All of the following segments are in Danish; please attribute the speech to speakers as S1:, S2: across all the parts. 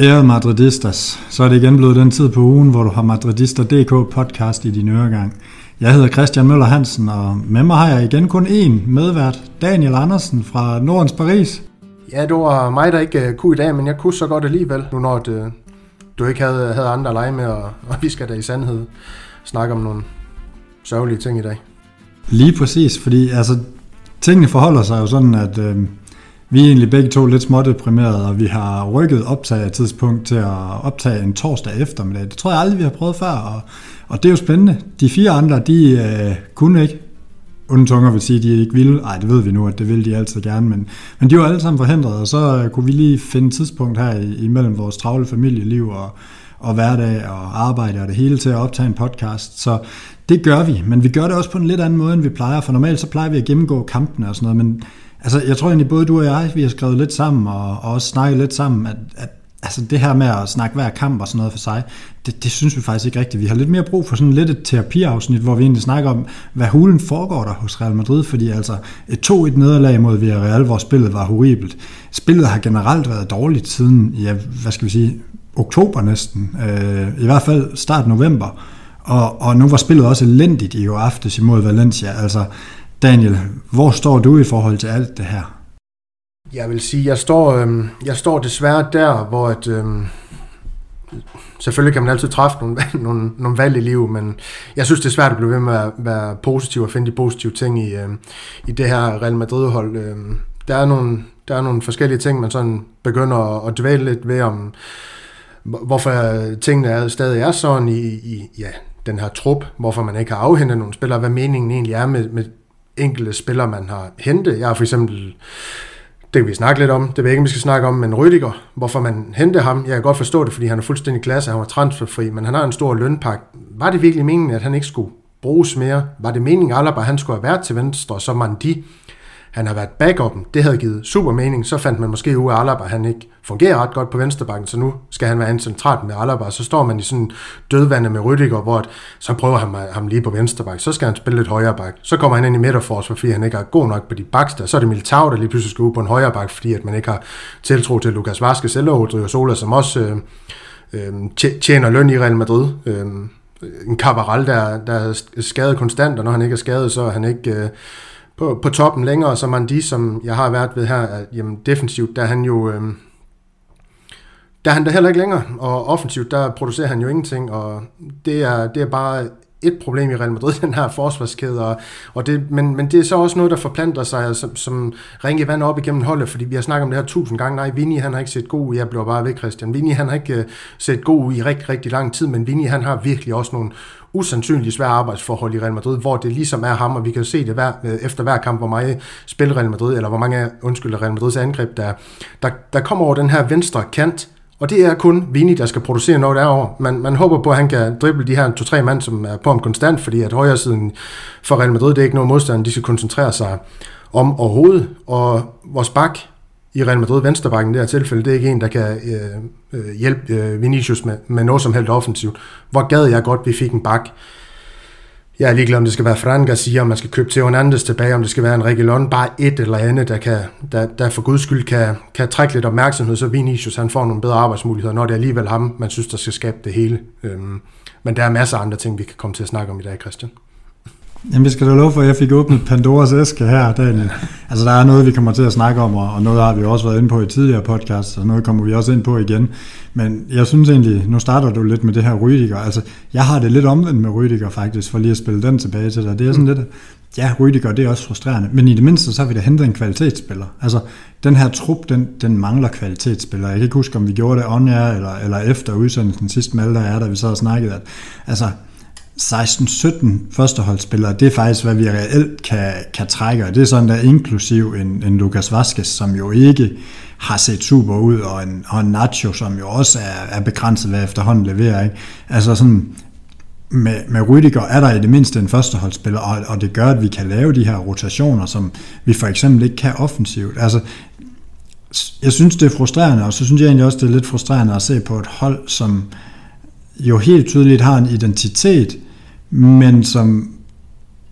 S1: Ærede Madridistas, så er det igen blevet den tid på ugen, hvor du har Madridister.dk podcast i din øregang. Jeg hedder Christian Møller Hansen, og med mig har jeg igen kun én medvært, Daniel Andersen fra Nordens Paris.
S2: Ja, det var mig, der ikke øh, kunne i dag, men jeg kunne så godt alligevel, nu når det, øh, du ikke havde, havde andre at lege med, og, og vi skal da i sandhed snakke om nogle sørgelige ting i dag.
S1: Lige præcis, fordi altså, tingene forholder sig jo sådan, at øh, vi er egentlig begge to lidt smådeprimerede, og vi har rykket optag tidspunkt til at optage en torsdag eftermiddag. Det tror jeg aldrig, vi har prøvet før, og, og det er jo spændende. De fire andre, de øh, kunne ikke. Uden tunger vil sige, at de ikke ville. Nej, det ved vi nu, at det vil de altid gerne, men, men de var alle sammen forhindret, og så øh, kunne vi lige finde tidspunkt her imellem vores travle familieliv og, og hverdag og arbejde og det hele til at optage en podcast. Så det gør vi, men vi gør det også på en lidt anden måde, end vi plejer, for normalt så plejer vi at gennemgå kampene og sådan noget, men Altså, jeg tror egentlig, både du og jeg, vi har skrevet lidt sammen, og, og også snakket lidt sammen, at, at altså det her med at snakke hver kamp og sådan noget for sig, det, det synes vi faktisk ikke rigtigt. Vi har lidt mere brug for sådan lidt et terapiafsnit, hvor vi egentlig snakker om, hvad hulen foregår der hos Real Madrid, fordi altså et 2-1 nederlag mod Villarreal, hvor spillet var horribelt. Spillet har generelt været dårligt siden, ja, hvad skal vi sige, oktober næsten, øh, i hvert fald start november, og, og nu var spillet også elendigt i går aftes imod Valencia, altså Daniel, hvor står du i forhold til alt det her?
S2: Jeg vil sige, jeg står, øh, jeg står desværre der, hvor at, øh, selvfølgelig kan man altid træffe nogle, nogle, nogle valg i livet, men jeg synes, det er svært at blive ved med at være positiv og finde de positive ting i, øh, i det her Real Madrid-hold. Øh, der, er nogle, der er nogle forskellige ting, man sådan begynder at, at dvæle lidt ved om, hvorfor tingene er, stadig er sådan i, i ja, den her trup, hvorfor man ikke har afhentet nogle spillere, hvad meningen egentlig er med, med enkelte spillere, man har hentet. Jeg har for eksempel, det kan vi snakke lidt om, det ved jeg ikke, om vi skal snakke om, men Rydiger, hvorfor man hentede ham, jeg kan godt forstå det, fordi han er fuldstændig klasse, han var transferfri, men han har en stor lønpakke. Var det virkelig meningen, at han ikke skulle bruges mere? Var det meningen, at Alaba han skulle have været til venstre, så man de han har været backupen, det havde givet super mening, så fandt man måske ud af Alaba, han ikke fungerer ret godt på venstrebakken, så nu skal han være en centralt med Alaba, så står man i sådan dødvande med Rüdiger, hvor at, så prøver han ham lige på venstrebakken. så skal han spille lidt højre bak, så kommer han ind i midterfors, fordi han ikke er god nok på de baks der, så er det Militao, der lige pludselig skal ud på en højre bak, fordi at man ikke har tiltro til Lukas Vaskes eller Rodrigo Sola, som også øh, øh, tjener løn i Real Madrid. Øh, en Cabral, der, der er skadet konstant, og når han ikke er skadet, så er han ikke... Øh, på, på toppen længere, så man de, som jeg har været ved her, er, jamen defensivt, der er han jo... Øh, der er han der heller ikke længere, og offensivt, der producerer han jo ingenting, og det er, det er bare et problem i Real Madrid, den her forsvarskæde, og, og det, men, men det er så også noget, der forplanter sig som, som ringe vand op igennem holdet, fordi vi har snakket om det her tusind gange. Nej, Vinny han har ikke set god ud, jeg bliver bare ved Christian. Vinny han har ikke øh, set god ud i rigtig, rigtig lang tid, men Vinny han har virkelig også nogle usandsynligt svære arbejdsforhold i Real Madrid, hvor det ligesom er ham, og vi kan se det hver, øh, efter hver kamp, hvor mange spiller Real Madrid, eller hvor mange, undskyld, Real Madrids angreb, der, der, der kommer over den her venstre kant, og det er kun Vini, der skal producere noget derovre. Man, man håber på, at han kan drible de her to-tre mand, som er på ham konstant, fordi at højre siden for Real Madrid, det er ikke noget modstand, de skal koncentrere sig om overhovedet. Og vores bak i Real Madrid, venstrebakken i det her tilfælde, det er ikke en, der kan øh, øh, hjælpe øh, Vinicius med, med noget som helst offensivt. Hvor gad jeg godt, vi fik en bak, jeg er ligeglad, om det skal være Fran Garcia, om man skal købe Theo Hernandez tilbage, om det skal være en Reguilon, bare et eller andet, der, kan, der, der for guds skyld kan, kan trække lidt opmærksomhed, så Vinicius han får nogle bedre arbejdsmuligheder, når det er alligevel ham, man synes, der skal skabe det hele. Øhm, men der er masser af andre ting, vi kan komme til at snakke om i dag, Christian.
S1: Jamen, vi skal da love for, at jeg fik åbnet Pandoras æske her, Daniel. Altså, der er noget, vi kommer til at snakke om, og noget har vi også været inde på i tidligere podcast, og noget kommer vi også ind på igen. Men jeg synes egentlig, nu starter du lidt med det her Rydiger. Altså, jeg har det lidt omvendt med Rydiger faktisk, for lige at spille den tilbage til dig. Det er sådan lidt, ja, Rydiger, det er også frustrerende, men i det mindste, så har vi da hentet en kvalitetsspiller. Altså, den her trup, den, den mangler kvalitetsspillere. Jeg kan ikke huske, om vi gjorde det on eller, eller efter udsendelsen sidst med alle, der er der, vi så har snakket, at altså, 16-17 førsteholdsspillere, det er faktisk, hvad vi reelt kan, kan trække, og det er sådan der inklusiv en, en Lucas Vazquez, som jo ikke har set super ud, og en, og en Nacho, som jo også er, er begrænset, hvad efterhånden leverer. Ikke? Altså sådan, med, med Rydiger er der i det mindste en førsteholdsspiller, og, og det gør, at vi kan lave de her rotationer, som vi for eksempel ikke kan offensivt. Altså, jeg synes, det er frustrerende, og så synes jeg egentlig også, det er lidt frustrerende at se på et hold, som jo helt tydeligt har en identitet, men som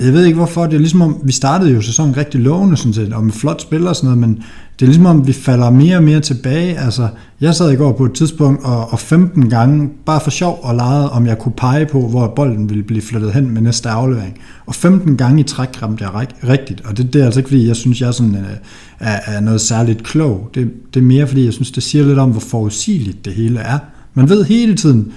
S1: jeg ved ikke hvorfor, det er ligesom om, vi startede jo sæsonen rigtig lovende sådan set, og med flot spil og sådan noget, men det er ligesom om, vi falder mere og mere tilbage. Altså, jeg sad i går på et tidspunkt og, og 15 gange, bare for sjov og legede, om jeg kunne pege på, hvor bolden ville blive flyttet hen med næste aflevering. Og 15 gange i træk ramte jeg rigtigt, og det, det er altså ikke, fordi jeg synes, jeg sådan, øh, er, er noget særligt klog. Det, det er mere, fordi jeg synes, det siger lidt om, hvor forudsigeligt det hele er. Man ved hele tiden,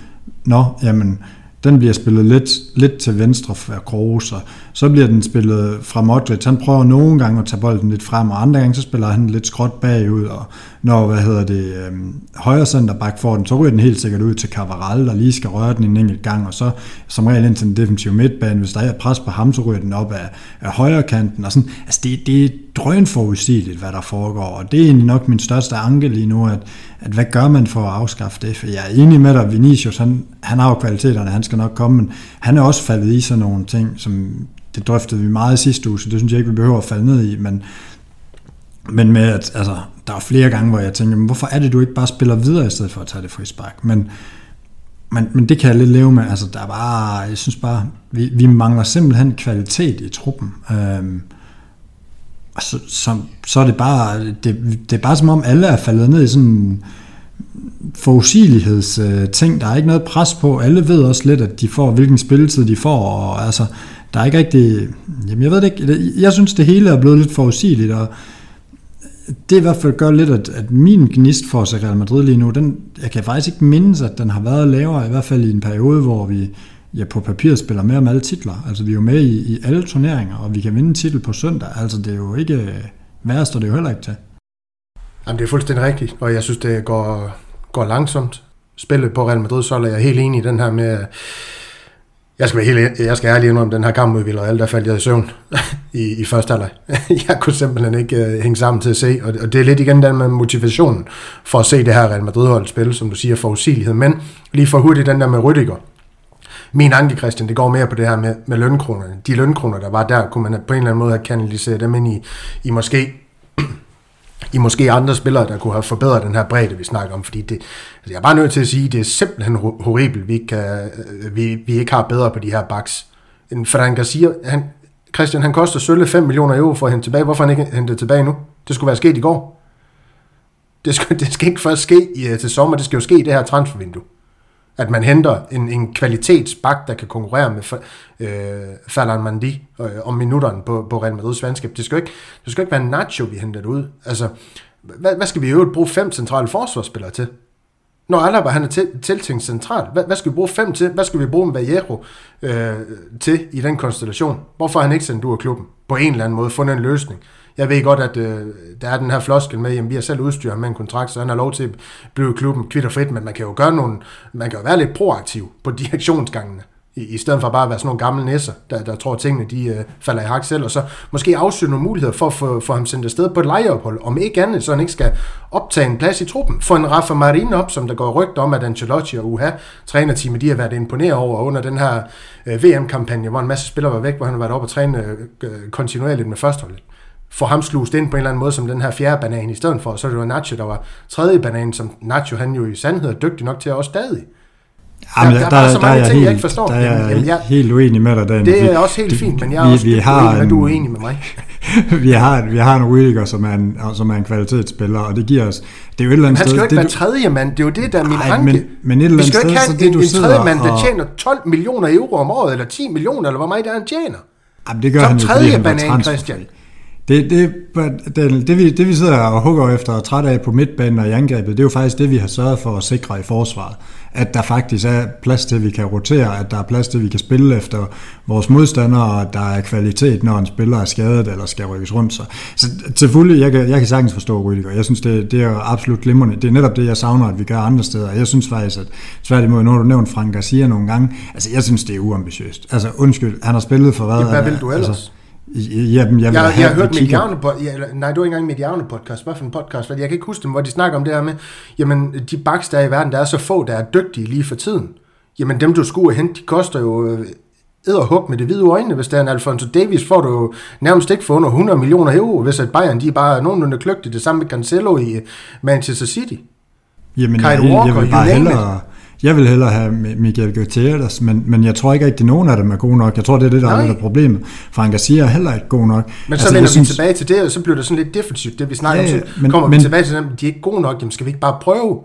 S1: nå, jamen, den bliver spillet lidt, lidt til venstre for Kroos, og så bliver den spillet fra Modric. Han prøver nogle gange at tage bolden lidt frem, og andre gange så spiller han lidt skråt bagud, og når, hvad hedder det, øhm, højre centerback får den, så ryger den helt sikkert ud til Cavaral, der lige skal røre den en enkelt gang, og så som regel ind til den defensive midtbane. Hvis der er pres på ham, så ryger den op af, af højre kanten, og sådan. Altså det, det drønforudsigeligt, hvad der foregår, og det er egentlig nok min største anke lige nu, at, at hvad gør man for at afskaffe det? For jeg er enig med dig, Vinicius, han, han har jo kvaliteterne, han skal nok komme, men han er også faldet i sådan nogle ting, som det drøftede vi meget sidste uge, så det synes jeg ikke, vi behøver at falde ned i, men, men med at, altså, der er flere gange, hvor jeg tænker, men hvorfor er det, du ikke bare spiller videre, i stedet for at tage det frispark? Men, men, men det kan jeg lidt leve med, altså der er bare, jeg synes bare, vi, vi mangler simpelthen kvalitet i truppen. Øhm, og så, så, så er det bare, det, det er bare som om alle er faldet ned i sådan forudsigeligheds øh, ting. Der er ikke noget pres på. Alle ved også lidt, at de får, hvilken spilletid de får, og altså, der er ikke rigtig, jamen jeg ved det ikke, jeg synes det hele er blevet lidt forudsigeligt, og det i hvert fald gør lidt, at, at min gnist for sig Real Madrid lige nu, den, jeg kan faktisk ikke mindes, at den har været lavere, i hvert fald i en periode, hvor vi ja, på papiret spiller med om alle titler. Altså vi er jo med i, i alle turneringer, og vi kan vinde en titel på søndag. Altså det er jo ikke øh, værst, og det er jo heller ikke til.
S2: Jamen det er fuldstændig rigtigt, og jeg synes, det går, går langsomt. Spillet på Real Madrid, så er jeg helt enig i den her med, jeg skal, være helt, e- jeg skal ærlig indrømme, den her kamp mod Villarreal, der faldt jeg i søvn i, i første halvleg. Jeg kunne simpelthen ikke uh, hænge sammen til at se, og, og det er lidt igen den med motivationen for at se det her Real Madrid-hold spille, som du siger, forudsigelighed. Men lige for hurtigt den der med Rüdiger. Min anke, Christian, det går mere på det her med, med lønkronerne. De lønkroner, der var der, kunne man på en eller anden måde have kanaliseret dem ind i, i måske i måske andre spillere, der kunne have forbedret den her bredde, vi snakker om, fordi det, altså jeg er bare nødt til at sige, det er simpelthen horribelt, vi ikke, kan, vi, vi ikke har bedre på de her backs. En Ferran Garcia, han, Christian, han koster sølle 5 millioner euro for at hente tilbage. Hvorfor han ikke hente tilbage nu? Det skulle være sket i går. Det skal, det skal ikke først ske i, øh, til sommer, det skal jo ske i det her transfervindue at man henter en, en kvalitetsbak, der kan konkurrere med øh, Ferland Mandi øh, om minutterne på, på Real Madrid's vandskab. Det skal jo ikke, det skal ikke være Nacho, vi henter det ud. Altså, hvad, hvad skal vi i øvrigt bruge fem centrale forsvarsspillere til? Når Alaba han er til, tiltænkt centralt, hvad, hvad skal vi bruge fem til? Hvad skal vi bruge Vallejo øh, til i den konstellation? Hvorfor har han ikke sendt ud af klubben? På en eller anden måde fundet en løsning jeg ved godt, at øh, der er den her floskel med, at vi har selv udstyret med en kontrakt, så han har lov til at blive klubben kvitt og frit, men man kan jo gøre nogle, man kan jo være lidt proaktiv på direktionsgangene, i, i stedet for bare at være sådan nogle gamle næsser, der, der tror, at tingene de, øh, falder i hak selv, og så måske afsøge nogle muligheder for at få, få ham sendt afsted på et lejeophold, om ikke andet, så han ikke skal optage en plads i truppen. Få en Rafa Marin op, som der går rygter om, at Ancelotti og UHA trænerteamet, de har været imponeret over under den her øh, VM-kampagne, hvor en masse spillere var væk, hvor han har været oppe og træne øh, kontinuerligt med førsteholdet få ham slust ind på en eller anden måde som den her fjerde banan i stedet for, så det var Nacho, der var tredje banan, som Nacho han jo i sandhed er dygtig nok til at også stadig.
S1: Jamen, der, der, der, er så mange der, ting, helt, jeg ikke forstår. Der er jeg jamen, jeg, helt uenig med dig, Dan.
S2: Det er også helt fint, men jeg er vi, også vi har uenig, at du er uenig med mig.
S1: vi, har, vi har en Rüdiger, som er en, som er en kvalitetsspiller, og det giver os... Det er jo et eller andet
S2: han skal
S1: jo
S2: ikke
S1: det,
S2: være tredje mand, det er jo det, der er min
S1: ej,
S2: anke.
S1: Men, men et eller andet
S2: vi skal jo ikke have en, en tredje mand, der
S1: og,
S2: tjener 12 millioner euro om året, eller 10 millioner, eller hvor meget der han tjener.
S1: Jamen, det gør
S2: Som
S1: han jo,
S2: tredje banan, Christian.
S1: Det, det, det, det, vi, det vi sidder og hugger efter og træt af på midtbanen og i angrebet, det er jo faktisk det, vi har sørget for at sikre i forsvaret. At der faktisk er plads til, at vi kan rotere, at der er plads til, at vi kan spille efter vores modstandere, og at der er kvalitet, når en spiller er skadet eller skal rykkes rundt. Så, så til fulde, jeg kan, jeg kan sagtens forstå Rüdiger. Jeg synes, det, det er absolut glimrende. Det er netop det, jeg savner, at vi gør andre steder. Jeg synes faktisk, at tværtimod, har du nævnt Frank Garcia nogle gange, altså jeg synes, det er uambitiøst. Altså undskyld, han har spillet for hvad?
S2: Hvad vil du ellers? Altså,
S1: Jamen, jeg,
S2: jeg, jeg, jeg har hørt Mediano, ja, nej, det var ikke engang Mediano podcast, hvad for en podcast, for jeg kan ikke huske dem, hvor de snakker om det her med, jamen, de backs, der er i verden, der er så få, der er dygtige lige for tiden. Jamen, dem du skulle hente, de koster jo øh, og hug med det hvide øjne. Hvis der er en Alfonso Davis, får du nærmest ikke for under 100 millioner euro, hvis at Bayern, de er bare nogenlunde kløgte. Det samme med Cancelo i Manchester City.
S1: Jamen, Kyle jeg, Walker, jeg vil bare hellere, Jeg vil hellere have Miguel Gutierrez, men, men jeg tror ikke at nogen af dem er gode nok. Jeg tror, det er det, der Nej. er det problemet. Frank Garcia er heller ikke god nok.
S2: Men så altså, vender vi synes... tilbage til det, og så bliver det sådan lidt defensivt, det vi snakker ja, om. Så men, kommer men, vi tilbage til dem, de er ikke gode nok, jamen skal vi ikke bare prøve?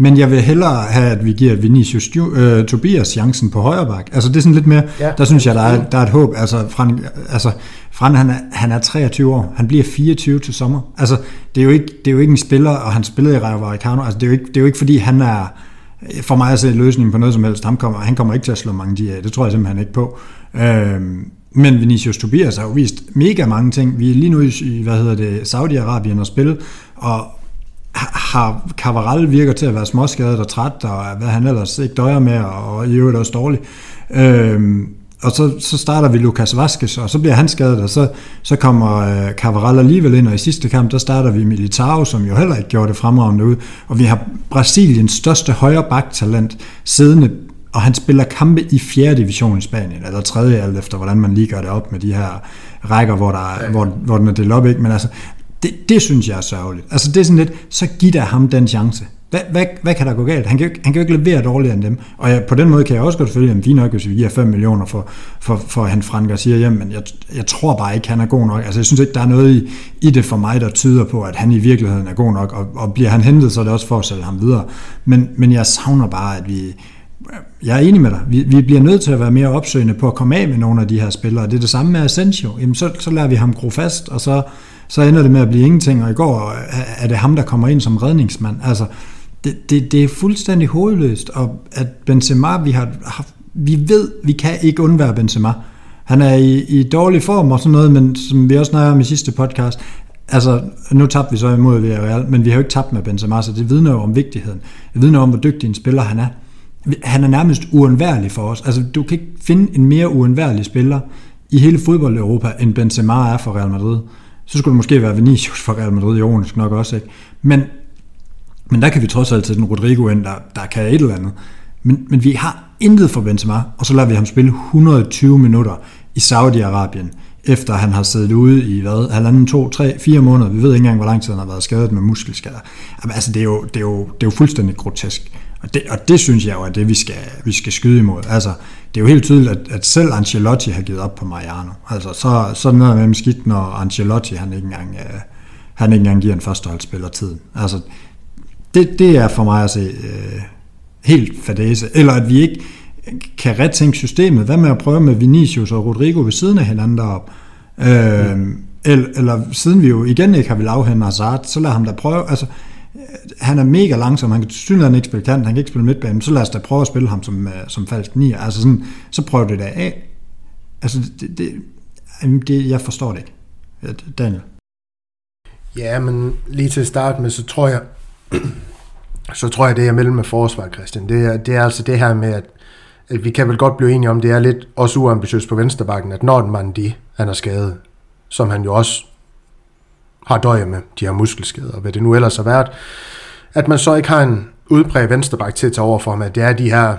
S1: Men jeg vil hellere have, at vi giver Vinicius uh, Tobias chancen på højre bak. Altså det er sådan lidt mere, ja, der synes jeg, der er, der er et håb. Altså, Fran, altså, Fran han, er, han er 23 år, han bliver 24 til sommer. Altså det er jo ikke, det er jo ikke en spiller, og han spillede i Rayo Vallecano. Altså det er, jo ikke, det er jo ikke fordi, han er for mig at se løsningen på noget som helst. Han kommer, han kommer ikke til at slå mange de af, det tror jeg simpelthen ikke på. Øhm, men Vinicius Tobias har jo vist mega mange ting. Vi er lige nu i, hvad hedder det, Saudi-Arabien og spille, og har Cavaral virker til at være småskadet og træt, og hvad han ellers ikke døjer med, og i øvrigt også dårlig. Øhm, og så, så starter vi Lucas Vazquez, og så bliver han skadet, og så, så kommer øh, Cavaral alligevel ind, og i sidste kamp, der starter vi Militao, som jo heller ikke gjorde det fremragende ud, og vi har Brasiliens største højre baktalent siddende, og han spiller kampe i 4. division i Spanien, eller 3. alt efter, hvordan man lige gør det op med de her rækker, hvor, der, ja. hvor, hvor den er delt op, ikke? men altså, det, det synes jeg er sørgeligt. Altså det er sådan lidt, så giv da ham den chance. Hvad, hvad, hvad kan der gå galt? Han kan, jo, han kan jo ikke levere dårligere end dem. Og jeg, på den måde kan jeg også godt følge, at vi nok, hvis vi giver 5 millioner for, for, for han Frank siger hjem, men jeg, jeg tror bare ikke, han er god nok. Altså jeg synes ikke, der er noget i, i det for mig, der tyder på, at han i virkeligheden er god nok, og, og bliver han hentet, så er det også for at sælge ham videre. Men, men jeg savner bare, at vi, jeg er enig med dig. Vi, vi bliver nødt til at være mere opsøgende på at komme af med nogle af de her spillere. Det er det samme med Asensio. Jamen, så, så lader vi ham gro fast, og så, så ender det med at blive ingenting. Og i går er det ham, der kommer ind som redningsmand. Altså, det, det, det er fuldstændig hovedløst, og at Benzema, vi har haft, vi ved, vi kan ikke undvære Benzema. Han er i, i dårlig form og sådan noget, men som vi også snakker om i sidste podcast, altså nu tabte vi så imod Villarreal, men vi har jo ikke tabt med Benzema, så det vidner jo om vigtigheden. Det vidner om, hvor dygtig en spiller han er. Han er nærmest uundværlig for os. Altså du kan ikke finde en mere uundværlig spiller i hele fodbold-Europa, end Benzema er for Real Madrid. Så skulle det måske være Vinicius for Real Madrid, ironisk nok også, ikke? Men men der kan vi trods alt sætte den Rodrigo ind, der, der kan et eller andet. Men, men vi har intet for Benzema, og så lader vi ham spille 120 minutter i Saudi-Arabien, efter han har siddet ude i hvad, halvanden, to, tre, fire måneder. Vi ved ikke engang, hvor lang tid han har været skadet med muskelskader. Jamen, altså, det er, jo, det, er jo, det er jo fuldstændig grotesk. Og det, og det synes jeg jo er det, vi skal, vi skal skyde imod. Altså, det er jo helt tydeligt, at, at selv Ancelotti har givet op på Mariano. Altså, så, så er det noget med skidt, når Ancelotti han ikke engang, øh, han ikke engang giver en førsteholdsspiller tid. Altså, det, det er for mig at se øh, helt fadese. Eller at vi ikke kan retænke systemet. Hvad med at prøve med Vinicius og Rodrigo ved siden af hinanden derop? Øh, mm. eller, eller siden vi jo igen ikke har vil afhænde Hazard, så lad ham da prøve. Altså, øh, han er mega langsom, han kan synligheden ikke spille kant, han kan ikke spille midtbanen, så lad os da prøve at spille ham som, øh, som falsk nier. Altså sådan, så prøv det da af. Altså, det, det, det, jeg forstår det ikke. Daniel.
S2: Ja, men lige til at starte med, så tror jeg, så tror jeg, det er mellem med forsvar, Christian. Det er, det er altså det her med, at, at vi kan vel godt blive enige om, det er lidt også uambitiøst på venstrebakken, at når man de, han er skadet, som han jo også har døje med, de her muskelskader, og hvad det nu ellers har været, at man så ikke har en udbredt venstreback til at tage over for ham, at det er de her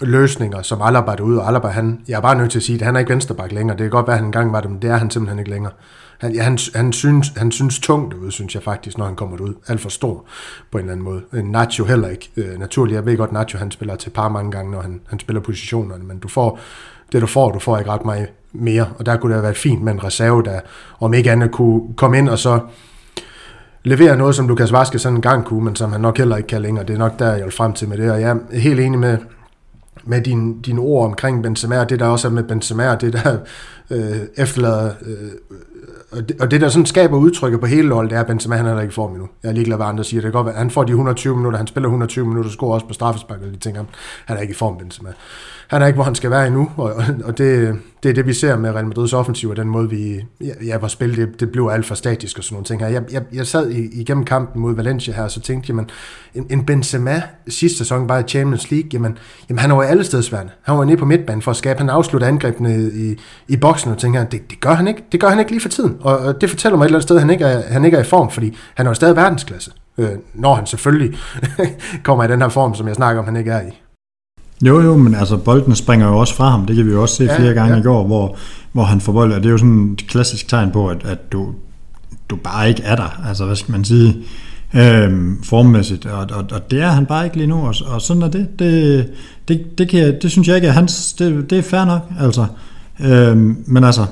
S2: løsninger, som Alaba er ud, og Alaba, han, jeg er bare nødt til at sige, at han er ikke venstreback længere. Det kan godt være, at han engang var det, men det er han simpelthen ikke længere. Han, ja, han, han, synes, han synes tungt ud, synes jeg faktisk, når han kommer ud. Alt for stor på en eller anden måde. Øh, Nacho heller ikke. Øh, naturligt, jeg ved godt, Nacho han spiller til par mange gange, når han, han spiller positionerne, men du får det du får, du får ikke ret meget mere, og der kunne det have været fint med en reserve, der om ikke andet kunne komme ind og så levere noget, som Lukas Vaske sådan en gang kunne, men som han nok heller ikke kan længere. Det er nok der, jeg vil frem til med det, og jeg er helt enig med, med dine din ord omkring Benzema, og det der også er med Benzema, det der øh, efterlader øh, og det, og det der sådan skaber udtrykket på hele holdet, det er, at Benzema han er ikke i form endnu. Jeg er ligeglad, hvad andre siger. Det kan godt være, han får de 120 minutter, han spiller 120 minutter, scorer også på straffespark, og de tænker, han er ikke i form, Benzema. Han er ikke, hvor han skal være endnu, og, og det, det er det, vi ser med Real Madrids offensiv, og den måde, vi, ja, vores spil, det, det blev alt for statisk og sådan nogle ting her. Jeg, jeg, jeg sad igennem kampen mod Valencia her, og så tænkte jeg, en, en Benzema sidste sæson bare i Champions League, jamen, jamen han var i alle stedsværende. Han var nede på midtbanen for at skabe, han afslutter angrebene i, i boksen, og tænker, det, det, gør han ikke, det gør han ikke lige for tiden. Og, og det fortæller mig et eller andet sted, at han ikke er, han ikke er i form, fordi han er jo stadig verdensklasse. Øh, når han selvfølgelig kommer i den her form, som jeg snakker om, han ikke er i.
S1: Jo, jo, men altså bolden springer jo også fra ham. Det kan vi jo også se ja, flere gange ja. i går, hvor, hvor han får bolden. Det er jo sådan et klassisk tegn på, at, at du, du bare ikke er der. Altså, hvad skal man sige? øhm, formmæssigt, og, og, og det er han bare ikke lige nu, og, og sådan er det. Det, det, det, kan jeg, det synes jeg ikke er hans, det, det er fair nok, altså. Øhm, men altså,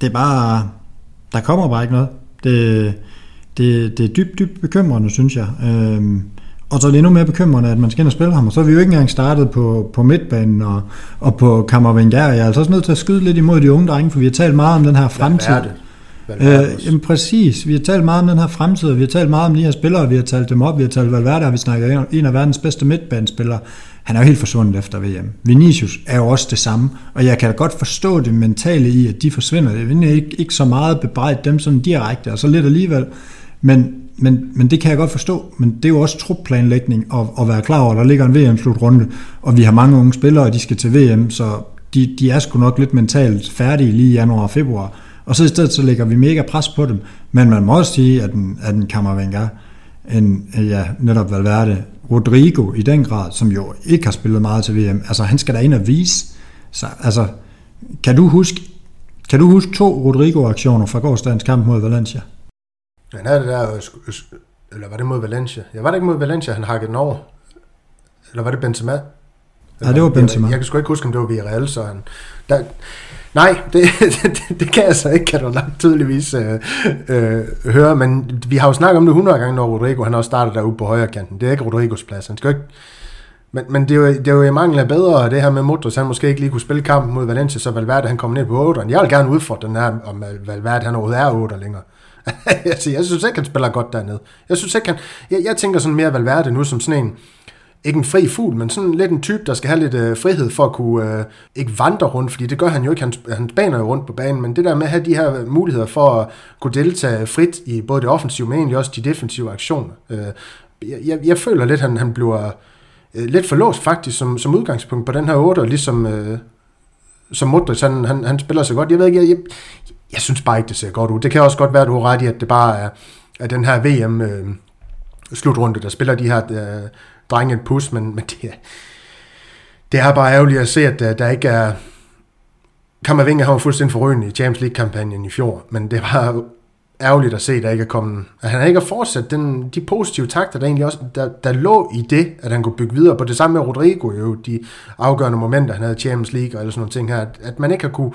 S1: det er bare, der kommer bare ikke noget. Det, det, det er dybt, dybt bekymrende, synes jeg. Øhm, og så er det endnu mere bekymrende, at man skal ind og spille ham, og så er vi jo ikke engang startet på, på midtbanen og, og på Kammervenger. Jeg er altså også nødt til at skyde lidt imod de unge drenge, for vi har talt meget om den her fremtid. Valverde. Øh, jamen præcis, vi har talt meget om den her fremtid, vi har talt meget om de her spillere, vi har talt dem op, vi har talt Valverde, og vi snakker en af verdens bedste midtbanespillere. Han er jo helt forsvundet efter VM. Vinicius er jo også det samme, og jeg kan da godt forstå det mentale i, at de forsvinder. Det er ikke, ikke så meget bebrejdt dem sådan direkte, og så lidt alligevel. Men, men, men det kan jeg godt forstå, men det er jo også trupplanlægning at, at være klar over, at der ligger en VM-slutrunde, og vi har mange unge spillere, og de skal til VM, så de, de er sgu nok lidt mentalt færdige lige i januar og februar. Og så i stedet så lægger vi mega pres på dem. Men man må også sige, at en, at en Kammervenger, en, ja, netop Valverde, Rodrigo i den grad, som jo ikke har spillet meget til VM, altså han skal da ind og vise. Så, altså, kan du huske, kan du huske to Rodrigo-aktioner fra gårdsdagens kamp mod Valencia?
S2: Han havde det der, eller var det mod Valencia? Ja, var det ikke mod Valencia, han hakkede den over? Eller var det Benzema?
S1: Eller, ja, det var Benzema.
S2: Jeg, jeg kan sgu ikke huske, om det var Villarreal, så han... Der, nej, det, det, det, kan jeg så ikke, kan du langt tydeligvis øh, øh, høre, men vi har jo snakket om det 100 gange, når Rodrigo han også startet derude på højre kanten. Det er ikke Rodrigos plads. Han skal ikke, men, men det, er jo, det er jo i mangel af bedre, det her med Modric, han måske ikke lige kunne spille kampen mod Valencia, så Valverde han kommer ned på 8'eren. Jeg vil gerne udfordre den her, om Valverde han overhovedet er 8 længere. altså, jeg synes ikke, han spiller godt dernede. Jeg synes ikke, han... Jeg, jeg tænker sådan mere Valverde nu som sådan en... Ikke en fri fugl, men sådan lidt en type, der skal have lidt øh, frihed for at kunne... Øh, ikke vandre rundt, fordi det gør han jo ikke. Han, han baner jo rundt på banen, men det der med at have de her muligheder for at kunne deltage frit i både det offensive, men egentlig også de defensive aktioner. Øh, jeg, jeg, jeg føler lidt, at han, han bliver øh, lidt for låst faktisk som, som udgangspunkt på den her 8, ligesom... Øh, som Modric, han, han, han spiller så godt. Jeg ved ikke, jeg, jeg, jeg synes bare ikke, det ser godt ud. Det kan også godt være, at du har ret i, at det bare er, at den her VM-slutrunde, øh, der spiller de her øh, drenge en pus, men, men det, det er bare ærgerligt at se, at der, der ikke er... Kammervinga har jo fuldstændig forrygende i Champions League-kampagnen i fjor, men det var ærgerligt at se, at der ikke er kommet, at han ikke har fortsat den, de positive takter, der egentlig også, der, der lå i det, at han kunne bygge videre på det samme med Rodrigo, jo, de afgørende momenter, han havde i Champions League og alle sådan nogle ting her, at, at man ikke har kunne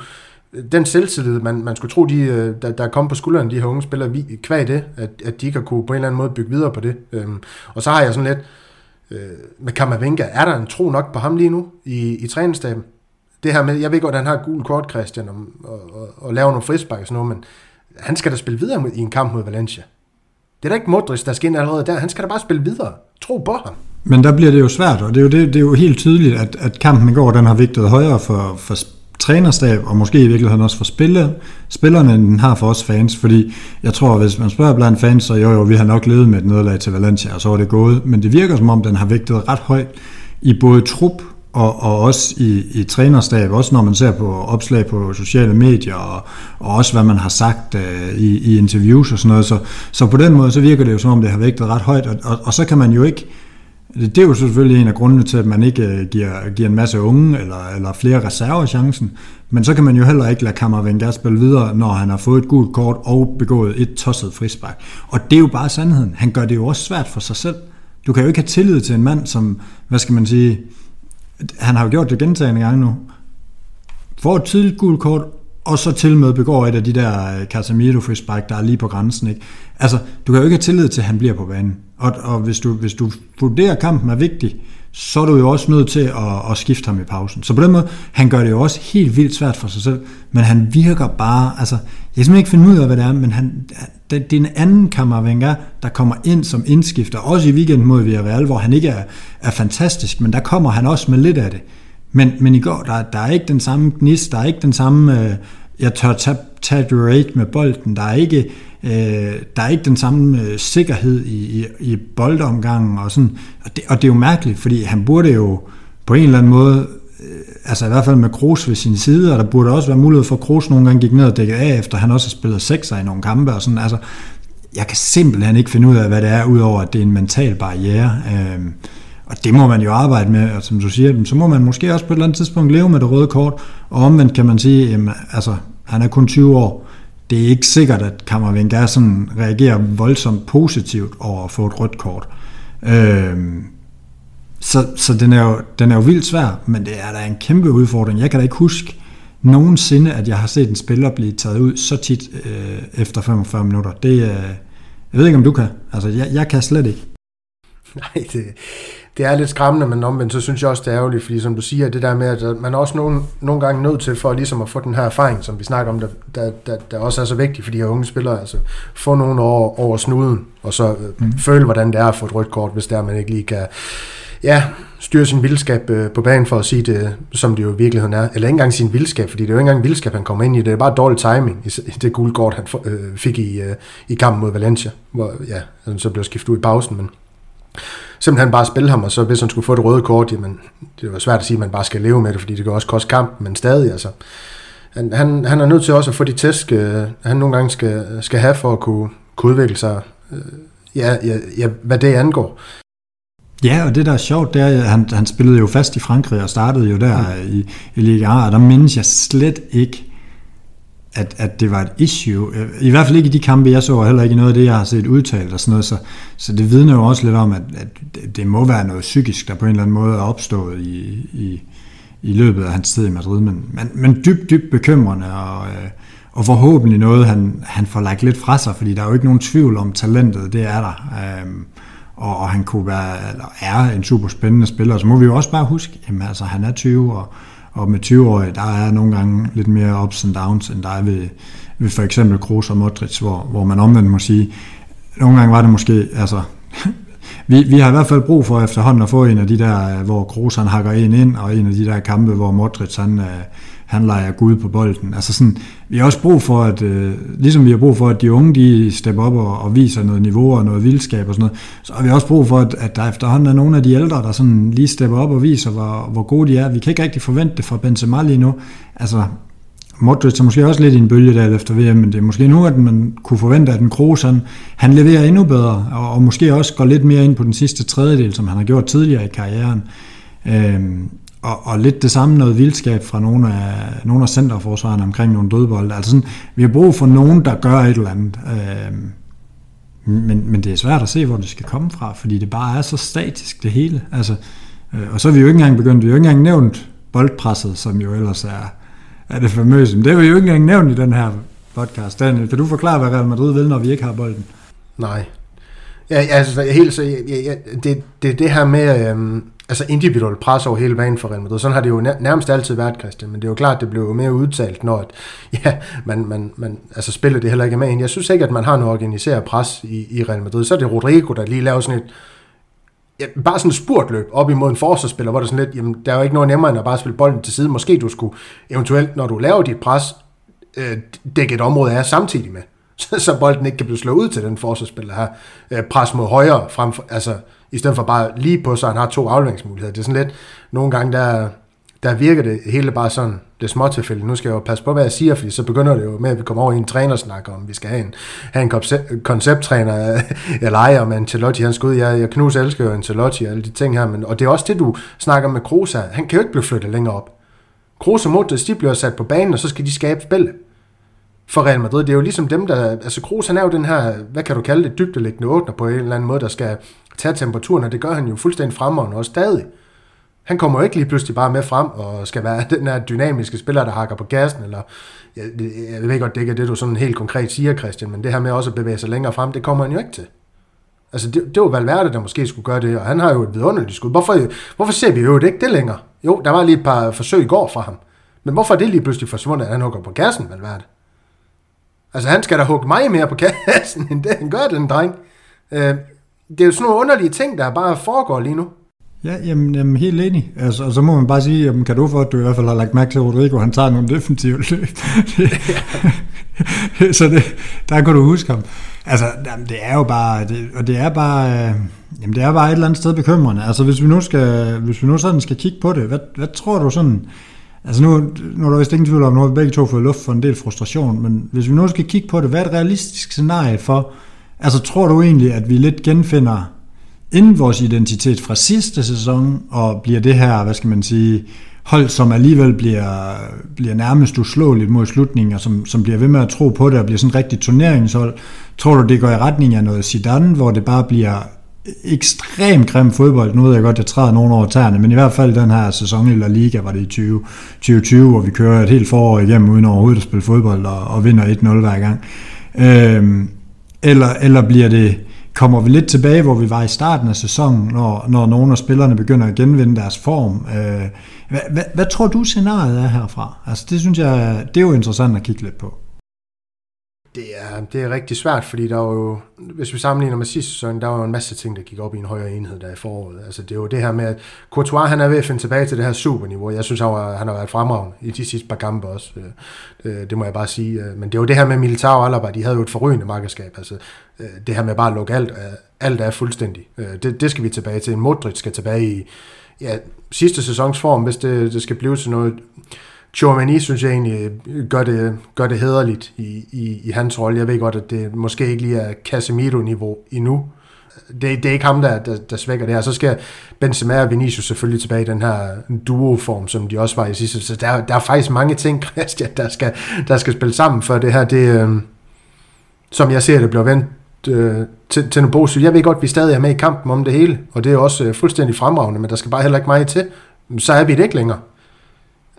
S2: den selvtillid, man, man skulle tro, de, øh, der, der, der kom på skulderen, de her unge spillere, kvæg det, at, at de ikke har kunne på en eller anden måde bygge videre på det. Øhm, og så har jeg sådan lidt, øh, med Kammervenga, er der en tro nok på ham lige nu i, i træningsstaben? Det her med, jeg ved godt, at han har gul kort, Christian, og, og, og, og laver nogle frispark og sådan noget, men han skal da spille videre i en kamp mod Valencia. Det er da ikke Modric, der skal ind allerede der. Han skal da bare spille videre. Tro på ham.
S1: Men der bliver det jo svært, og det er jo, det, det er jo helt tydeligt, at, at kampen i går, den har vigtet højere for, for trænerstab, og måske i virkeligheden også for spille, spillerne, den har for os fans, fordi jeg tror, hvis man spørger blandt fans, så jo, jo, vi har nok levet med et nederlag til Valencia, og så var det gået, men det virker som om, den har vægtet ret højt i både trup og, og også i, i trænerstab, også når man ser på opslag på sociale medier, og, og også hvad man har sagt uh, i, i interviews og sådan noget. Så, så på den måde, så virker det jo som om, det har vægtet ret højt, og, og, og så kan man jo ikke, det er jo selvfølgelig en af grundene til, at man ikke uh, giver, giver en masse unge eller, eller flere reserver chancen, men så kan man jo heller ikke lade Kammervenger spille videre, når han har fået et gult kort og begået et tosset frispark. Og det er jo bare sandheden. Han gør det jo også svært for sig selv. Du kan jo ikke have tillid til en mand, som, hvad skal man sige, han har jo gjort det gentagende gange nu, får et tidligt gult kort, og så til med begår et af de der øh, Casemiro frispark, der er lige på grænsen. Ikke? Altså, du kan jo ikke have tillid til, at han bliver på banen. Og, og hvis, du, hvis du vurderer, at kampen er vigtig, så er du jo også nødt til at, at skifte ham i pausen. Så på den måde, han gør det jo også helt vildt svært for sig selv, men han virker bare, altså, jeg kan simpelthen ikke finde ud af, hvad det er, men han, det, det er en anden Kammervenga, der kommer ind som indskifter, også i weekenden mod Villarreal, hvor han ikke er, er fantastisk, men der kommer han også med lidt af det. Men, men i går, der, der er ikke den samme gnist, der er ikke den samme, øh, jeg tør tage, tage rate med bolden, der er ikke, øh, der er ikke den samme øh, sikkerhed i, i, i boldomgangen, og, sådan, og, det, og det er jo mærkeligt, fordi han burde jo på en eller anden måde øh, altså i hvert fald med Kroos ved sin side, og der burde også være mulighed for, at Kroos nogle gange gik ned og dækkede af, efter han også har spillet sekser i nogle kampe og sådan, altså jeg kan simpelthen ikke finde ud af, hvad det er, udover at det er en mental barriere. Øh, og det må man jo arbejde med, og som du siger, så må man måske også på et eller andet tidspunkt leve med det røde kort, og omvendt kan man sige, jamen, altså, han er kun 20 år, det er ikke sikkert, at Kammervenger sådan reagerer voldsomt positivt over at få et rødt kort. Øh, så, så den, er jo, den er jo vildt svær, men det er da en kæmpe udfordring. Jeg kan da ikke huske nogensinde, at jeg har set en spiller blive taget ud så tit øh, efter 45 minutter. Det, øh, jeg ved ikke, om du kan. Altså, jeg, jeg kan slet ikke.
S2: Nej, det, det er lidt skræmmende, men omvendt, så synes jeg også, det er ærgerligt, fordi som du siger, det der med, at man er også nogle, nogle gange nødt til, for ligesom at få den her erfaring, som vi snakker om, der, der, der, der også er så vigtigt for de her unge spillere, altså få nogle år over snuden, og så øh, mm. føle, hvordan det er at få et rødt kort, hvis der man ikke lige kan ja, styre sin vildskab øh, på banen, for at sige det, som det jo i virkeligheden er. Eller ikke engang sin vildskab, fordi det er jo ikke engang vildskab, han kommer ind i. Det er bare dårlig timing i det gule kort, han øh, fik i, øh, i kampen mod Valencia, hvor ja, han så blev skiftet ud i pausen, men simpelthen bare spille ham, og så hvis han skulle få det røde kort, jamen, det var svært at sige, at man bare skal leve med det, fordi det kan også koste kamp, men stadig, altså, han, han, han er nødt til også at få de tæsk, øh, han nogle gange skal, skal have for at kunne, kunne udvikle sig, øh, ja, ja, ja, hvad det angår.
S1: Ja, og det der er sjovt, det er, at han, han spillede jo fast i Frankrig og startede jo der mm. i, i Ligue 1, og der mindes jeg slet ikke, at, at det var et issue. Øh, I hvert fald ikke i de kampe, jeg så, og heller ikke i noget af det, jeg har set udtalt og sådan noget. Så, så det vidner jo også lidt om, at, at det må være noget psykisk, der på en eller anden måde er opstået i, i, i løbet af hans tid i Madrid. Men, men, men dybt, dybt bekymrende, og, øh, og forhåbentlig noget, han, han får lagt lidt fra sig, fordi der er jo ikke nogen tvivl om talentet, det er der. Øhm, og, og han kunne være, eller er en super spændende spiller. Så må vi jo også bare huske, at altså, han er 20, og, og med 20 år, der er nogle gange lidt mere ups and downs, end der er ved, ved for eksempel Kroos og Modric, hvor, hvor man omvendt må sige, nogle gange var det måske, altså, vi, vi har i hvert fald brug for efterhånden at få en af de der, øh, hvor Kroos han hakker en ind, og en af de der kampe, hvor Modric han, øh, han leger Gud på bolden. Altså sådan, vi har også brug for, at, øh, ligesom vi har brug for, at de unge, de stepper op og, og viser noget niveau og noget vildskab og sådan noget, så har vi også brug for, at, at der efterhånden er nogle af de ældre, der sådan lige stepper op og viser, hvor, hvor gode de er. Vi kan ikke rigtig forvente det fra Benzema lige nu. Altså, Modric er måske også lidt i en bølge der efter VM, men det er måske nu, at man kunne forvente, at en Kroos, han, han leverer endnu bedre, og, og måske også går lidt mere ind på den sidste tredjedel, som han har gjort tidligere i karrieren. Øhm, og, og lidt det samme noget vildskab fra nogle af, nogle af centerforsvarerne omkring nogle dødbolde. Altså sådan, vi har brug for nogen, der gør et eller andet. Øh, men, men det er svært at se, hvor det skal komme fra, fordi det bare er så statisk, det hele. Altså, øh, og så er vi jo ikke engang begyndt, vi har jo ikke engang nævnt boldpresset, som jo ellers er, er det famøse. Men det har vi jo ikke engang nævnt i den her podcast. Daniel, kan du forklare, hvad Real Madrid vil, når vi ikke har bolden?
S2: Nej. Ja, altså, helt så, ja, ja, det, det, det her med, øhm, altså individuelt pres over hele banen for Real Madrid. Sådan har det jo nærmest altid været, Christian, men det er jo klart, det blev jo mere udtalt, når at, ja, man, man, man, altså spiller det heller ikke med Jeg synes ikke, at man har noget organiseret pres i, i Real Madrid. Så er det Rodrigo, der lige laver sådan et, ja, bare sådan et spurtløb op imod en forsvarsspiller, hvor det sådan lidt, jamen, der er jo ikke noget nemmere end at bare spille bolden til side. Måske du skulle eventuelt, når du laver dit pres, øh, dække et område af samtidig med, så, så bolden ikke kan blive slået ud til den forsvarsspiller her. Øh, pres mod højre, frem for, altså i stedet for bare lige på, så han har to afleveringsmuligheder. Det er sådan lidt, nogle gange der, der virker det hele bare sådan, det er småtilfælde. Nu skal jeg jo passe på, hvad jeg siger, fordi så begynder det jo med, at vi kommer over i en trænersnak om, vi skal have en, have en koncepttræner, eller ej, om Ancelotti, han skal ud, jeg, jeg knus elsker jo Ancelotti og alle de ting her, men, og det er også det, du snakker med Kroos. Han kan jo ikke blive flyttet længere op. Kroos og Modric, de bliver sat på banen, og så skal de skabe spillet for Real Madrid. Det er jo ligesom dem, der... Altså Kroos, han er jo den her, hvad kan du kalde det, dybdelæggende åbner på en eller anden måde, der skal tage temperaturen, og det gør han jo fuldstændig fremragende også stadig. Han kommer jo ikke lige pludselig bare med frem og skal være den her dynamiske spiller, der hakker på gassen, eller jeg, jeg ved godt, det ikke er det, du sådan helt konkret siger, Christian, men det her med også at bevæge sig længere frem, det kommer han jo ikke til. Altså, det, det var Valverde, der måske skulle gøre det, og han har jo et vidunderligt skud. Hvorfor, hvorfor ser vi jo det ikke det længere? Jo, der var lige et par forsøg i går fra ham. Men hvorfor er det lige pludselig forsvundet, at han hugger på gassen, Valverde? Altså, han skal da hugge mig mere på kassen, end det han gør, den dreng. Øh, det er jo sådan nogle underlige ting, der bare foregår lige nu.
S1: Ja, jamen, jamen helt enig. Altså, og så må man bare sige, jamen, kan du for, at du i hvert fald har lagt mærke til, at Rodrigo han tager nogle defensive løb. så det, der kan du huske ham. Altså, jamen, det er jo bare, det, og det er bare, øh, jamen, det er bare et eller andet sted bekymrende. Altså, hvis vi nu, skal, hvis vi nu sådan skal kigge på det, hvad, hvad tror du sådan, Altså nu, nu er der vist ingen tvivl om, at har vi begge to fået luft for en del frustration, men hvis vi nu skal kigge på det, hvad er et realistisk scenarie for, altså tror du egentlig, at vi lidt genfinder inden vores identitet fra sidste sæson, og bliver det her, hvad skal man sige, hold, som alligevel bliver, bliver nærmest uslåeligt mod slutningen, og som, som bliver ved med at tro på det, og bliver sådan en rigtig turneringshold. Tror du, det går i retning af noget Zidane, hvor det bare bliver ekstremt grim fodbold. Nu ved jeg godt, at jeg træder nogen over tæerne, men i hvert fald den her sæson i La Liga var det i 20, 2020, hvor vi kører et helt forår igennem uden overhovedet at spille fodbold og, og vinder 1-0 hver gang. Øhm, eller, eller bliver det, kommer vi lidt tilbage, hvor vi var i starten af sæsonen, når, når nogle af spillerne begynder at genvinde deres form. Øh, hvad, hvad, hvad tror du scenariet er herfra? Altså det synes jeg, det er jo interessant at kigge lidt på.
S2: Det er, det er rigtig svært, fordi der var jo, hvis vi sammenligner med sidste sæson, der var jo en masse ting, der gik op i en højere enhed der i foråret. Altså det er jo det her med, at Courtois han er ved at finde tilbage til det her superniveau. Jeg synes, han, var, han har været fremragende i de sidste par kampe også. Øh, øh, det, må jeg bare sige. Øh, men det er jo det her med Militao og Alaba, de havde jo et forrygende markedskab. Altså det her med bare at lukke alt, alt er fuldstændig. Det, det skal vi tilbage til. Modric skal tilbage i ja, sidste sæsons form, hvis det, det skal blive til noget Chouamani synes jeg egentlig gør det, gør det hederligt i, i, i hans rolle. Jeg ved godt, at det måske ikke lige er Casemiro-niveau endnu. Det, det er ikke ham, der, der, der svækker det her. Så skal Benzema og Vinicius selvfølgelig tilbage i den her duoform, som de også var i sidste. Så der, der er faktisk mange ting, Christian, der skal, der skal spille sammen for det her. Det, øh, som jeg ser det, bliver vendt øh, til, til Nobosu. Jeg ved godt, at vi stadig er med i kampen om det hele, og det er også øh, fuldstændig fremragende, men der skal bare heller ikke meget til. Så er vi det ikke længere.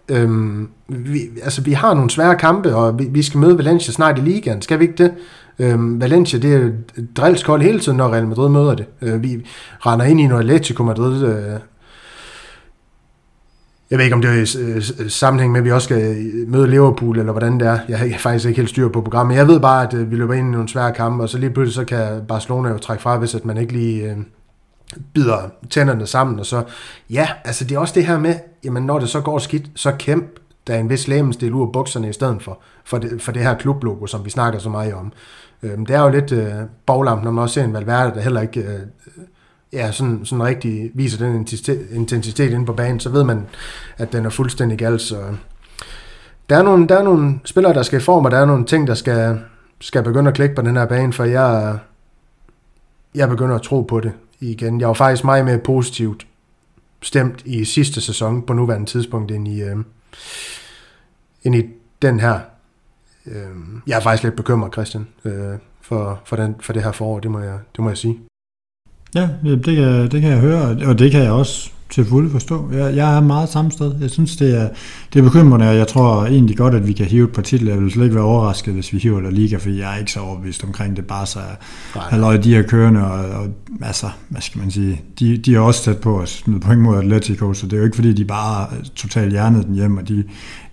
S2: Øhm, vi, altså, vi har nogle svære kampe, og vi, vi skal møde Valencia snart i ligaen. Skal vi ikke det? Øhm, Valencia, det er et drillskold hele tiden, når Real Madrid møder det. Øh, vi render ind i noget Atletico Madrid. Øh, jeg ved ikke, om det er i øh, øh, sammenhæng med, at vi også skal øh, møde Liverpool, eller hvordan det er. Jeg har faktisk ikke helt styr på programmet. Jeg ved bare, at øh, vi løber ind i nogle svære kampe, og så lige pludselig så kan Barcelona jo trække fra, hvis at man ikke lige... Øh, bider tænderne sammen, og så, ja, altså det er også det her med, jamen når det så går skidt, så kæmp der er en vis lægemstil ud af bukserne i stedet for, for det, for det her klublogo, som vi snakker så meget om. Øhm, det er jo lidt øh, baglamp, når man også ser en Valverde, der heller ikke øh, ja, sådan, sådan rigtig viser den intensitet inde på banen, så ved man, at den er fuldstændig gal. Så øh, der er, nogle, der er nogle spillere, der skal i form, og der er nogle ting, der skal, skal begynde at klikke på den her bane, for jeg, jeg begynder at tro på det igen. Jeg var faktisk meget mere positivt stemt i sidste sæson på nuværende tidspunkt end i, øh, end i den her. Øh, jeg er faktisk lidt bekymret, Christian, øh, for, for, den, for det her forår, det må jeg, det må jeg sige.
S1: Ja, det kan, det kan jeg høre, og det kan jeg også til fulde forstå. Jeg, jeg er meget samme sted. Jeg synes, det er, det er bekymrende, og jeg tror egentlig godt, at vi kan hive et par titler. Jeg vil slet ikke være overrasket, hvis vi hiver der Liga, for jeg er ikke så overbevist omkring det. Bare så halløj, de her kørende, og, og, altså, hvad skal man sige, de, de er også tæt på at smide point mod Atletico, så det er jo ikke fordi, de bare totalt hjernet den hjem, og de,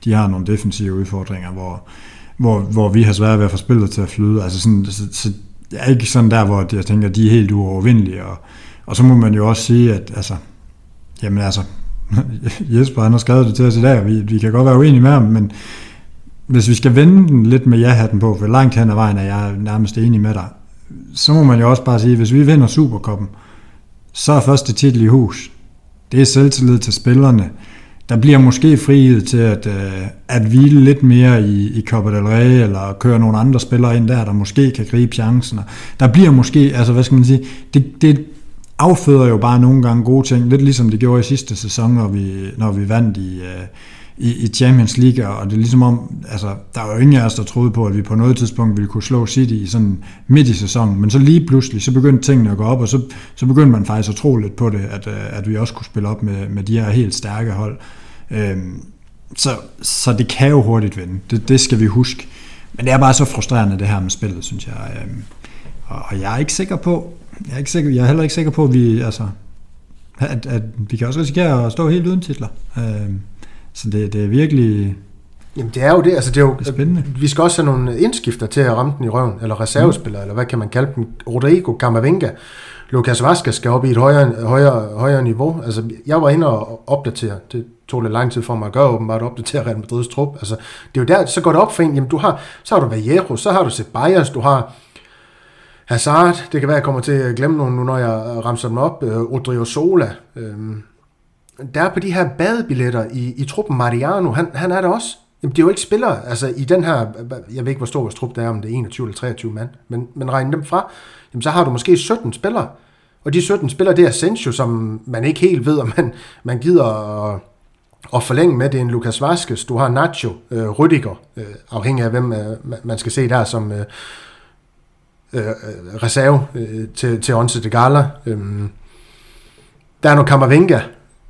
S1: de har nogle defensive udfordringer, hvor, hvor, hvor vi har svært ved at få spillet til at flyde. Altså sådan, så, så jeg er ikke sådan der, hvor jeg tænker, de er helt uovervindelige, og, og så må man jo også sige, at altså, Jamen altså, Jesper han har skrevet det til os i dag, vi, vi kan godt være uenige med ham, men hvis vi skal vende den lidt med ja-hatten på, for langt hen ad vejen er jeg nærmest enig med dig, så må man jo også bare sige, hvis vi vinder Superkoppen, så er første titel i hus. Det er selvtillid til spillerne. Der bliver måske frihed til at, øh, at hvile lidt mere i, i Copa del Rey, eller køre nogle andre spillere ind der, der måske kan gribe chancen. Der bliver måske, altså hvad skal man sige, det, det, afføder jo bare nogle gange gode ting, lidt ligesom det gjorde i sidste sæson, når vi, når vi vandt i, øh, i, i Champions League, og det er ligesom om, altså, der var jo ingen af os, der troede på, at vi på noget tidspunkt ville kunne slå City i sådan midt i sæsonen, men så lige pludselig, så begyndte tingene at gå op, og så, så begyndte man faktisk at tro lidt på det, at, øh, at vi også kunne spille op med, med de her helt stærke hold. Øhm, så, så det kan jo hurtigt vende, det, det skal vi huske. Men det er bare så frustrerende det her med spillet, synes jeg. Øhm, og, og jeg er ikke sikker på, jeg er, ikke sikker, jeg er heller ikke sikker på, at vi, altså, at, at vi kan også risikere at stå helt uden titler. Øh, så det, det er virkelig...
S2: Jamen det er jo det, altså det er jo, det er spændende. vi skal også have nogle indskifter til at ramme den i røven, eller reservespillere, mm. eller hvad kan man kalde dem, Rodrigo, Camavinga, Lucas Vazquez skal op i et højere, højere, højere niveau. Altså, jeg var inde og opdatere, det tog lidt lang tid for mig at gøre åbenbart, opdatere Real Madrids trup. Altså, det er jo der, så går det op for en, jamen du har, så har du Vallejo, så har du Ceballos, du har Hazard, det kan være, jeg kommer til at glemme nogen nu, når jeg ramser dem op. Øh, Odrio Sola. Øh, der er på de her badebilletter i, i truppen Mariano, han, han er der også. Jamen, det er jo ikke spillere, altså i den her, jeg ved ikke, hvor stor vores trup der er, om det er 21 eller 23 mand, men, men regn dem fra, jamen så har du måske 17 spillere. Og de 17 spillere, det er Asensio, som man ikke helt ved, om man, man gider at, at forlænge med det er en Lucas Vazquez, du har Nacho, øh, Rüdiger, øh, afhængig af hvem øh, man skal se der som øh, øh, øh reserve øh, til, til Onze de Gala. Øh, der er noget Kammervenga,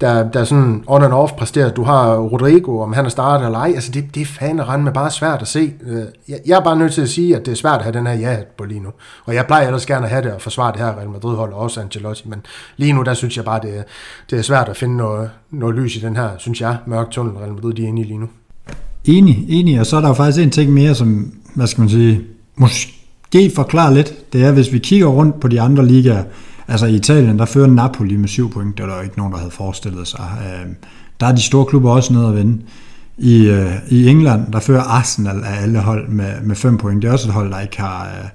S2: der, der sådan on and off præsterer. Du har Rodrigo, om han er startet eller ej. Altså, det, det er fanden rende med bare svært at se. Øh, jeg, jeg er bare nødt til at sige, at det er svært at have den her ja på lige nu. Og jeg plejer ellers gerne at have det og forsvare det her Real Madrid-hold og også Ancelotti. Men lige nu, der synes jeg bare, det er, det er svært at finde noget, noget lys i den her, synes jeg, mørk tunnel Real Madrid, de er inde i lige nu.
S1: Enig, enig. Og så er der jo faktisk en ting mere, som, hvad skal man sige, måske forklare lidt. Det er, hvis vi kigger rundt på de andre ligaer, Altså i Italien, der fører Napoli med syv point, det var der jo ikke nogen, der havde forestillet sig. Øh, der er de store klubber også nede at vinde. I, øh, I England, der fører Arsenal af alle hold med, med fem point. Det er også et hold, der ikke har, øh,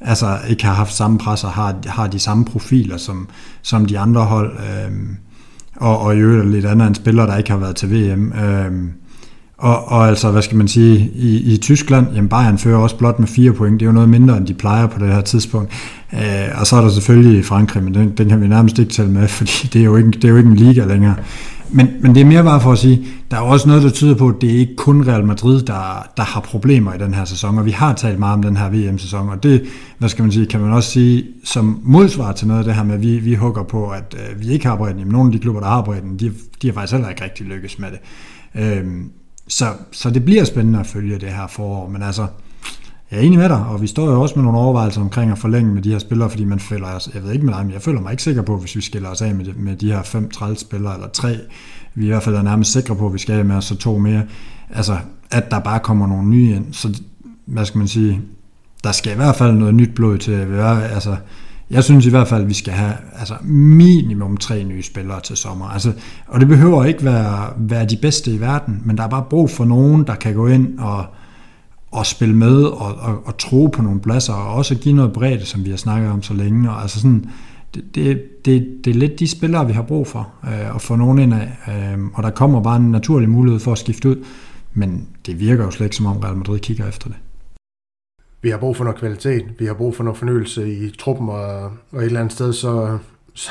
S1: altså ikke har haft samme pres og har, har de samme profiler som, som de andre hold. Øhm, og, og i øvrigt lidt andet en spiller, der ikke har været til VM. Øhm, og, og altså, hvad skal man sige, i, i Tyskland, jamen Bayern fører også blot med fire point. Det er jo noget mindre, end de plejer på det her tidspunkt. Øh, og så er der selvfølgelig Frankrig, men den, den kan vi nærmest ikke tælle med, fordi det er jo ikke, det er jo ikke en liga længere. Men, men det er mere bare for at sige, der er også noget, der tyder på, at det er ikke kun Real Madrid, der, der har problemer i den her sæson, og vi har talt meget om den her VM-sæson, og det, hvad skal man sige, kan man også sige, som modsvar til noget af det her med, at vi, vi hugger på, at øh, vi ikke har bredden. Jamen, nogle af de klubber, der har bredden, de, de har faktisk heller ikke rigtig lykkes med det. Øh, så, så det bliver spændende at følge det her forår, men altså, jeg er enig med dig, og vi står jo også med nogle overvejelser omkring at forlænge med de her spillere, fordi man føler, jeg ved ikke med dig, men jeg føler mig ikke sikker på, hvis vi skiller os af med de, med de her fem spillere eller tre, vi er i hvert fald er nærmest sikre på, at vi skal af med os så to mere, altså, at der bare kommer nogle nye ind, så hvad skal man sige, der skal i hvert fald noget nyt blod til at altså, jeg synes i hvert fald, at vi skal have altså, minimum tre nye spillere til sommer. Altså, og det behøver ikke være, være de bedste i verden, men der er bare brug for nogen, der kan gå ind og, og spille med og, og, og tro på nogle pladser, og også give noget bredt, som vi har snakket om så længe. Og altså sådan, det, det, det, det er lidt de spillere, vi har brug for øh, at få nogen ind af. Øh, og der kommer bare en naturlig mulighed for at skifte ud, men det virker jo slet ikke, som om Real Madrid kigger efter det
S2: vi har brug for noget kvalitet, vi har brug for noget fornyelse i truppen, og, og et eller andet sted, så, så,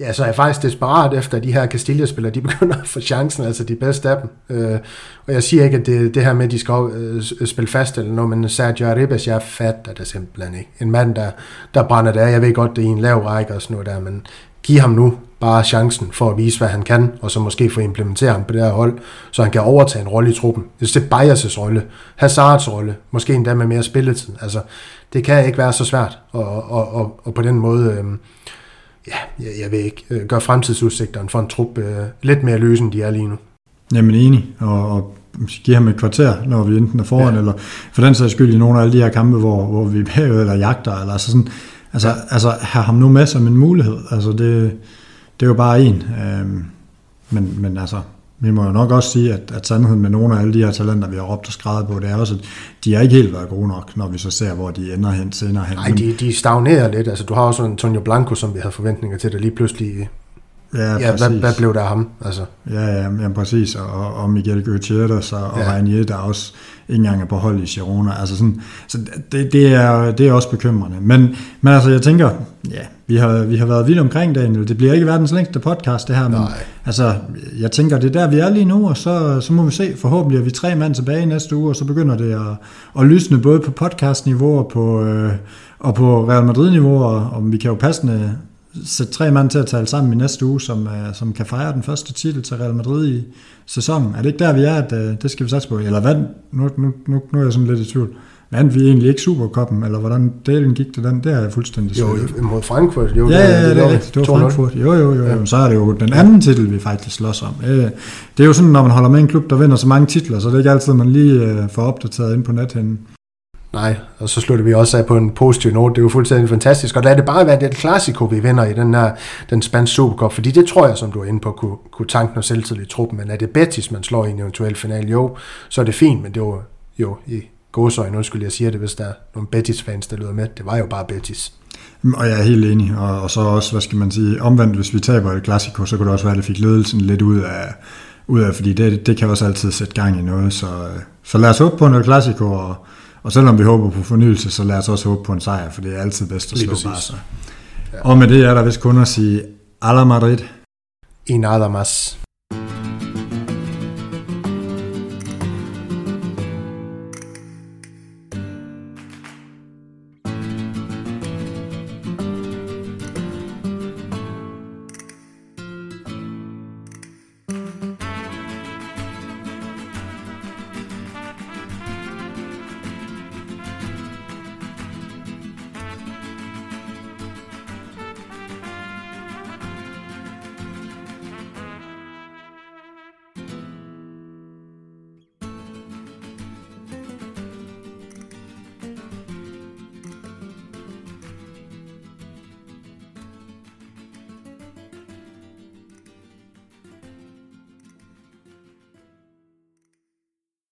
S2: ja, så er jeg faktisk desperat efter, at de her Castilla-spillere, de begynder at få chancen, altså de bedste af dem. Øh, og jeg siger ikke, at det, det her med, at de skal øh, spille fast eller noget, men Sergio Arribas, jeg fatter det simpelthen ikke. En mand, der, der brænder det af, jeg ved godt, det er en lav række og sådan noget der, men giv ham nu bare chancen for at vise, hvad han kan, og så måske få implementeret ham på det her hold, så han kan overtage en rolle i truppen. Det er Bayers' rolle, Hazards rolle, måske endda med mere spilletid. Altså, det kan ikke være så svært, og, og, og, og på den måde, øh, ja, jeg, jeg ved ikke, øh, gøre fremtidsudsigterne for en trup øh, lidt mere løs, end de er lige nu.
S1: Jamen enig, og, og give ham et kvarter, når vi enten er foran, ja. eller for den sags skyld i nogle af alle de her kampe, hvor, hvor vi er bagud, eller jagter, eller altså sådan, altså, ja. altså have ham nu med som en mulighed, altså det, det er jo bare en. Øh, men, men altså, vi må jo nok også sige, at, at sandheden med nogle af alle de her talenter, vi har råbt og skrevet på, det er også, at de har ikke helt været gode nok, når vi så ser, hvor de ender hen senere hen.
S2: Nej, de, de stagnerer lidt. Altså, du har også Antonio Blanco, som vi havde forventninger til, der lige pludselig... Ja, ja hvad, hvad, blev der af ham? Altså.
S1: Ja, ja, ja, præcis. Og, og Miguel Gutierrez og, ja. og Reinier, der også ikke engang er på hold i Girona. Altså sådan, så det, det, er, det er også bekymrende. Men, men altså, jeg tænker, ja, vi har, vi har været vidt omkring, Daniel. Det bliver ikke verdens længste podcast, det her. Men, Nej. altså, jeg tænker, det er der, vi er lige nu, og så, så må vi se. Forhåbentlig er vi tre mand tilbage næste uge, og så begynder det at, at lysne både på podcastniveau og på, øh, og på Real Madrid-niveau, og, og vi kan jo passende sætte tre mand til at tale sammen i næste uge, som, uh, som kan fejre den første titel til Real Madrid i sæsonen. Er det ikke der, vi er, at uh, det skal vi satse på? Eller hvad? Nu, nu, nu, nu er jeg sådan lidt i tvivl. Vandt vi egentlig ikke Superkoppen, eller hvordan delen gik til den? Det er jeg fuldstændig
S2: Jo, mod Frankfurt.
S1: Jo, ja, ja, det, det er rigtigt. Det var Frankfurt. Jo, jo, jo. Ja. Så er det jo den anden titel, vi faktisk slås om. Det er jo sådan, når man holder med en klub, der vinder så mange titler, så det er ikke altid, man lige øh, får opdateret ind på nethænden.
S2: Nej, og så slutter vi også af på en positiv note. Det er jo fuldstændig fantastisk. Og lad det bare være det klassiko, vi vinder i den her den spanske Supercup. Fordi det tror jeg, som du er inde på, kunne, kunne tanke noget selvtid i truppen. Men er det Betis, man slår i en eventuel final? Jo, så er det fint, men det var jo i gåsøjne, undskyld, jeg siger det, hvis der er nogle Betis-fans, der lyder med. Det var jo bare Betis.
S1: Mm, og jeg er helt enig, og, og så også, hvad skal man sige, omvendt, hvis vi taber et klassiko, så kunne det også være, at det fik ledelsen lidt ud af, ud af fordi det, det kan også altid sætte gang i noget, så, øh, så lad os håbe på noget klassiko, og, og selvom vi håber på fornyelse, så lad os også håbe på en sejr, for det er altid bedst at slå Barca. Ja. Og med det er der vist kun at sige, Ala Madrid.
S2: Y nada más.